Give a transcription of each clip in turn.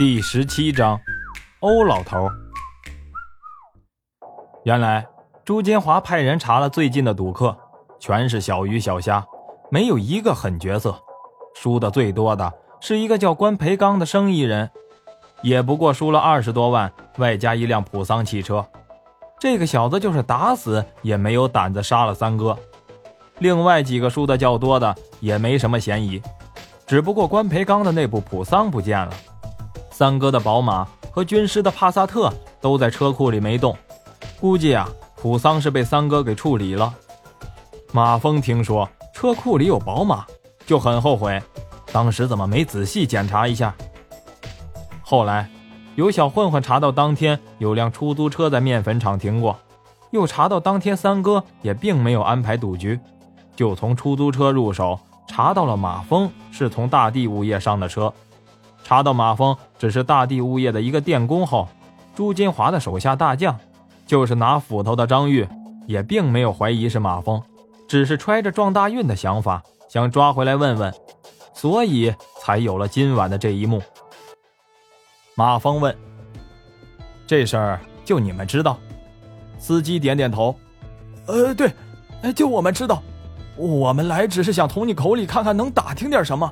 第十七章，欧老头。原来朱金华派人查了最近的赌客，全是小鱼小虾，没有一个狠角色。输的最多的是一个叫关培刚的生意人，也不过输了二十多万，外加一辆普桑汽车。这个小子就是打死也没有胆子杀了三哥。另外几个输的较多的也没什么嫌疑。只不过关培刚的那部普桑不见了，三哥的宝马和军师的帕萨特都在车库里没动，估计啊，普桑是被三哥给处理了。马峰听说车库里有宝马，就很后悔，当时怎么没仔细检查一下。后来，有小混混查到当天有辆出租车在面粉厂停过，又查到当天三哥也并没有安排赌局，就从出租车入手。查到了马峰是从大地物业上的车，查到马峰只是大地物业的一个电工后，朱金华的手下大将，就是拿斧头的张玉，也并没有怀疑是马峰，只是揣着撞大运的想法想抓回来问问，所以才有了今晚的这一幕。马峰问：“这事儿就你们知道？”司机点点头：“呃，对，就我们知道。”我们来只是想从你口里看看能打听点什么。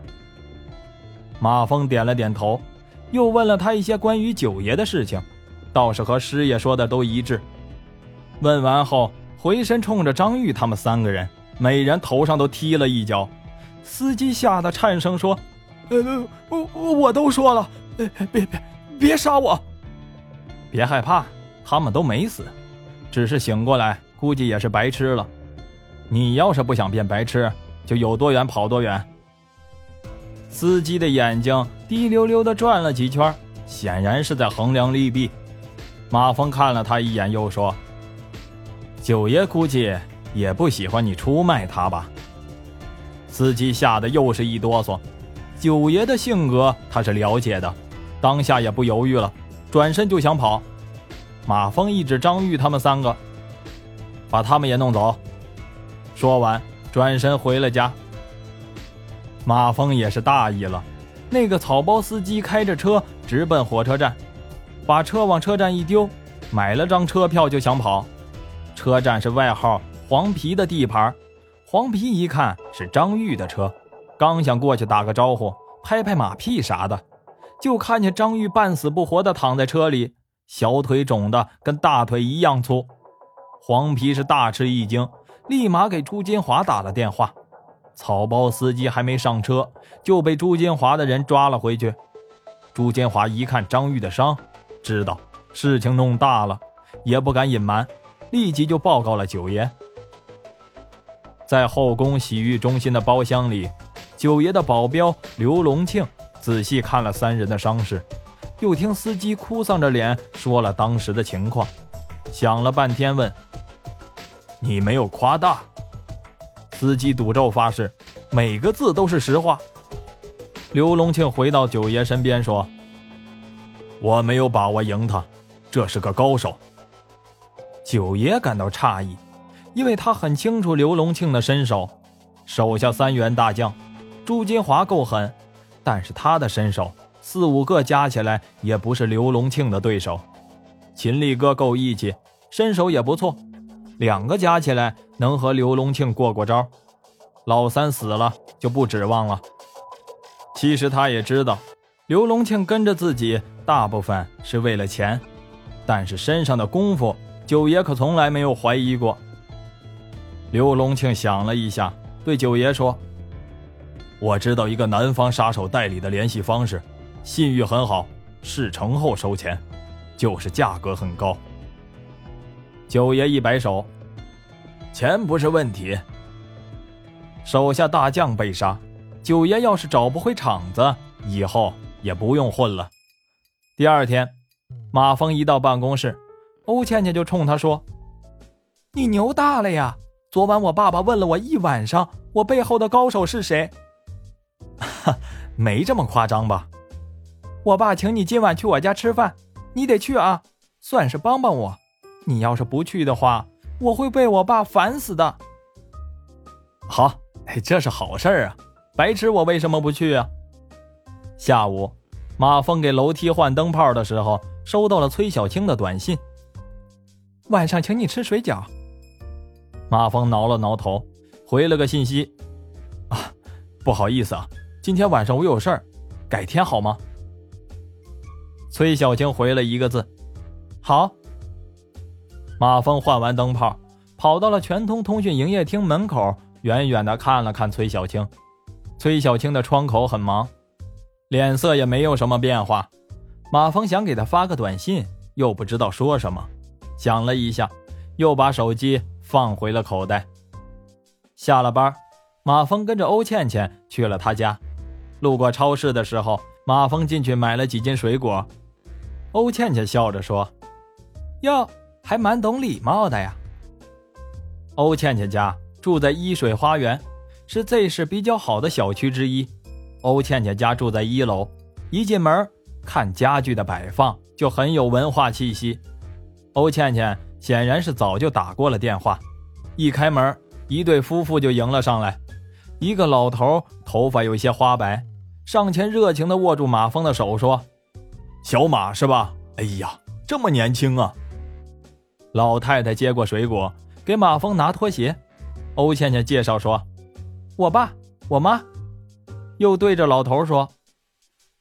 马峰点了点头，又问了他一些关于九爷的事情，倒是和师爷说的都一致。问完后，回身冲着张玉他们三个人，每人头上都踢了一脚。司机吓得颤声说：“呃，我我都说了，别别别杀我，别害怕，他们都没死，只是醒过来，估计也是白痴了。”你要是不想变白痴，就有多远跑多远。司机的眼睛滴溜溜的转了几圈，显然是在衡量利弊。马峰看了他一眼，又说：“九爷估计也不喜欢你出卖他吧？”司机吓得又是一哆嗦。九爷的性格他是了解的，当下也不犹豫了，转身就想跑。马峰一指张玉他们三个，把他们也弄走。说完，转身回了家。马峰也是大意了，那个草包司机开着车直奔火车站，把车往车站一丢，买了张车票就想跑。车站是外号“黄皮”的地盘，黄皮一看是张玉的车，刚想过去打个招呼，拍拍马屁啥的，就看见张玉半死不活的躺在车里，小腿肿的跟大腿一样粗。黄皮是大吃一惊。立马给朱金华打了电话，草包司机还没上车就被朱金华的人抓了回去。朱金华一看张玉的伤，知道事情弄大了，也不敢隐瞒，立即就报告了九爷。在后宫洗浴中心的包厢里，九爷的保镖刘龙庆仔细看了三人的伤势，又听司机哭丧着脸说了当时的情况，想了半天问。你没有夸大，司机赌咒发誓，每个字都是实话。刘龙庆回到九爷身边说：“我没有把握赢他，这是个高手。”九爷感到诧异，因为他很清楚刘龙庆的身手，手下三员大将，朱金华够狠，但是他的身手四五个加起来也不是刘龙庆的对手。秦力哥够义气，身手也不错。两个加起来能和刘龙庆过过招，老三死了就不指望了。其实他也知道，刘龙庆跟着自己大部分是为了钱，但是身上的功夫，九爷可从来没有怀疑过。刘龙庆想了一下，对九爷说：“我知道一个南方杀手代理的联系方式，信誉很好，事成后收钱，就是价格很高。”九爷一摆手，钱不是问题。手下大将被杀，九爷要是找不回场子，以后也不用混了。第二天，马峰一到办公室，欧倩倩就冲他说：“你牛大了呀！昨晚我爸爸问了我一晚上，我背后的高手是谁？哈，没这么夸张吧？我爸请你今晚去我家吃饭，你得去啊，算是帮帮我。”你要是不去的话，我会被我爸烦死的。好，这是好事啊！白痴，我为什么不去啊？下午，马峰给楼梯换灯泡的时候，收到了崔小青的短信：“晚上请你吃水饺。”马峰挠了挠头，回了个信息：“啊，不好意思啊，今天晚上我有事儿，改天好吗？”崔小青回了一个字：“好。”马峰换完灯泡，跑到了全通通讯营业厅门口，远远的看了看崔小青。崔小青的窗口很忙。脸色也没有什么变化，马峰想给他发个短信，又不知道说什么，想了一下，又把手机放回了口袋。下了班，马峰跟着欧倩倩去了他家。路过超市的时候，马峰进去买了几斤水果。欧倩倩笑着说：“哟，还蛮懂礼貌的呀。”欧倩倩家住在一水花园，是 Z 市比较好的小区之一。欧倩倩家住在一楼，一进门看家具的摆放就很有文化气息。欧倩倩显然是早就打过了电话，一开门，一对夫妇就迎了上来。一个老头头发有些花白，上前热情地握住马峰的手说：“小马是吧？哎呀，这么年轻啊！”老太太接过水果，给马峰拿拖鞋。欧倩倩介绍说：“我爸，我妈。”又对着老头说：“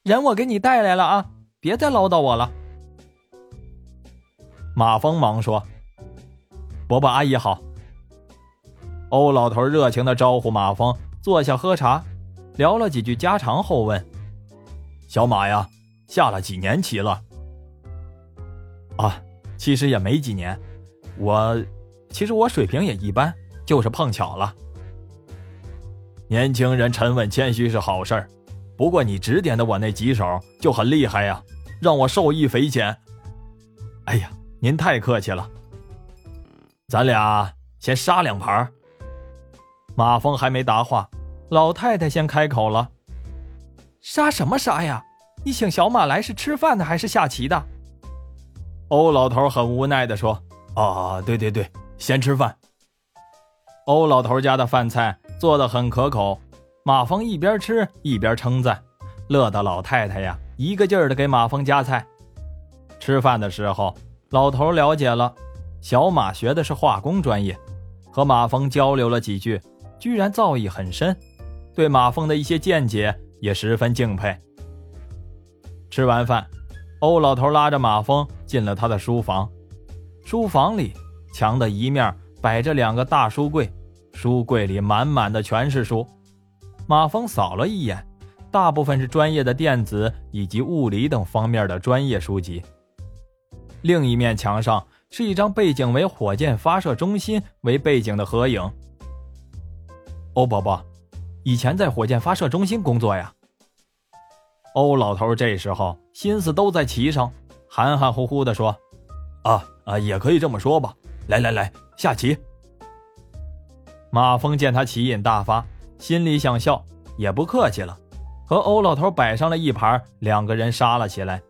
人我给你带来了啊，别再唠叨我了。”马峰忙说：“伯伯阿姨好。”欧老头热情的招呼马峰坐下喝茶，聊了几句家常后问：“小马呀，下了几年棋了？”“啊，其实也没几年，我其实我水平也一般，就是碰巧了。”年轻人沉稳谦虚是好事儿，不过你指点的我那几手就很厉害呀，让我受益匪浅。哎呀，您太客气了。咱俩先杀两盘。马峰还没答话，老太太先开口了：“杀什么杀呀？你请小马来是吃饭的还是下棋的？”欧老头很无奈的说：“啊，对对对，先吃饭。”欧老头家的饭菜。做的很可口，马蜂一边吃一边称赞，乐得老太太呀一个劲儿的给马蜂夹菜。吃饭的时候，老头了解了小马学的是化工专业，和马蜂交流了几句，居然造诣很深，对马蜂的一些见解也十分敬佩。吃完饭，欧老头拉着马峰进了他的书房，书房里墙的一面摆着两个大书柜。书柜里满满的全是书，马峰扫了一眼，大部分是专业的电子以及物理等方面的专业书籍。另一面墙上是一张背景为火箭发射中心为背景的合影。欧伯伯，以前在火箭发射中心工作呀。欧老头这时候心思都在棋上，含含糊糊地说：“啊啊，也可以这么说吧。来来来，下棋。”马峰见他棋瘾大发，心里想笑，也不客气了，和欧老头摆上了一盘，两个人杀了起来。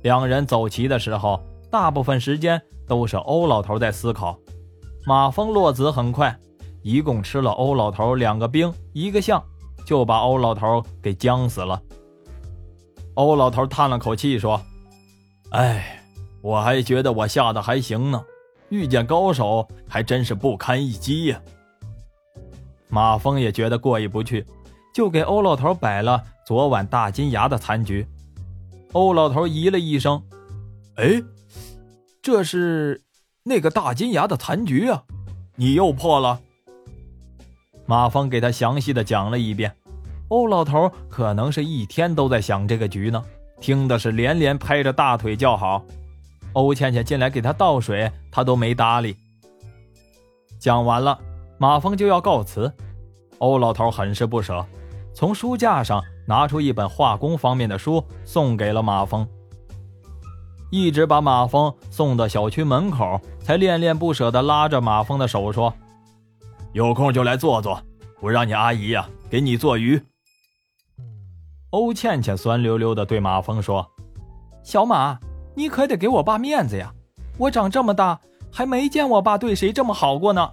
两人走棋的时候，大部分时间都是欧老头在思考。马峰落子很快，一共吃了欧老头两个兵一个象，就把欧老头给僵死了。欧老头叹了口气说：“哎，我还觉得我下的还行呢，遇见高手还真是不堪一击呀。”马峰也觉得过意不去，就给欧老头摆了昨晚大金牙的残局。欧老头咦了一声：“哎，这是那个大金牙的残局啊！你又破了。”马峰给他详细的讲了一遍。欧老头可能是一天都在想这个局呢，听的是连连拍着大腿叫好。欧倩倩进来给他倒水，他都没搭理。讲完了，马峰就要告辞。欧老头很是不舍，从书架上拿出一本化工方面的书，送给了马峰。一直把马峰送到小区门口，才恋恋不舍地拉着马峰的手说：“有空就来坐坐，我让你阿姨呀给你做鱼。”欧倩倩酸溜溜地对马峰说：“小马，你可得给我爸面子呀！我长这么大还没见我爸对谁这么好过呢。”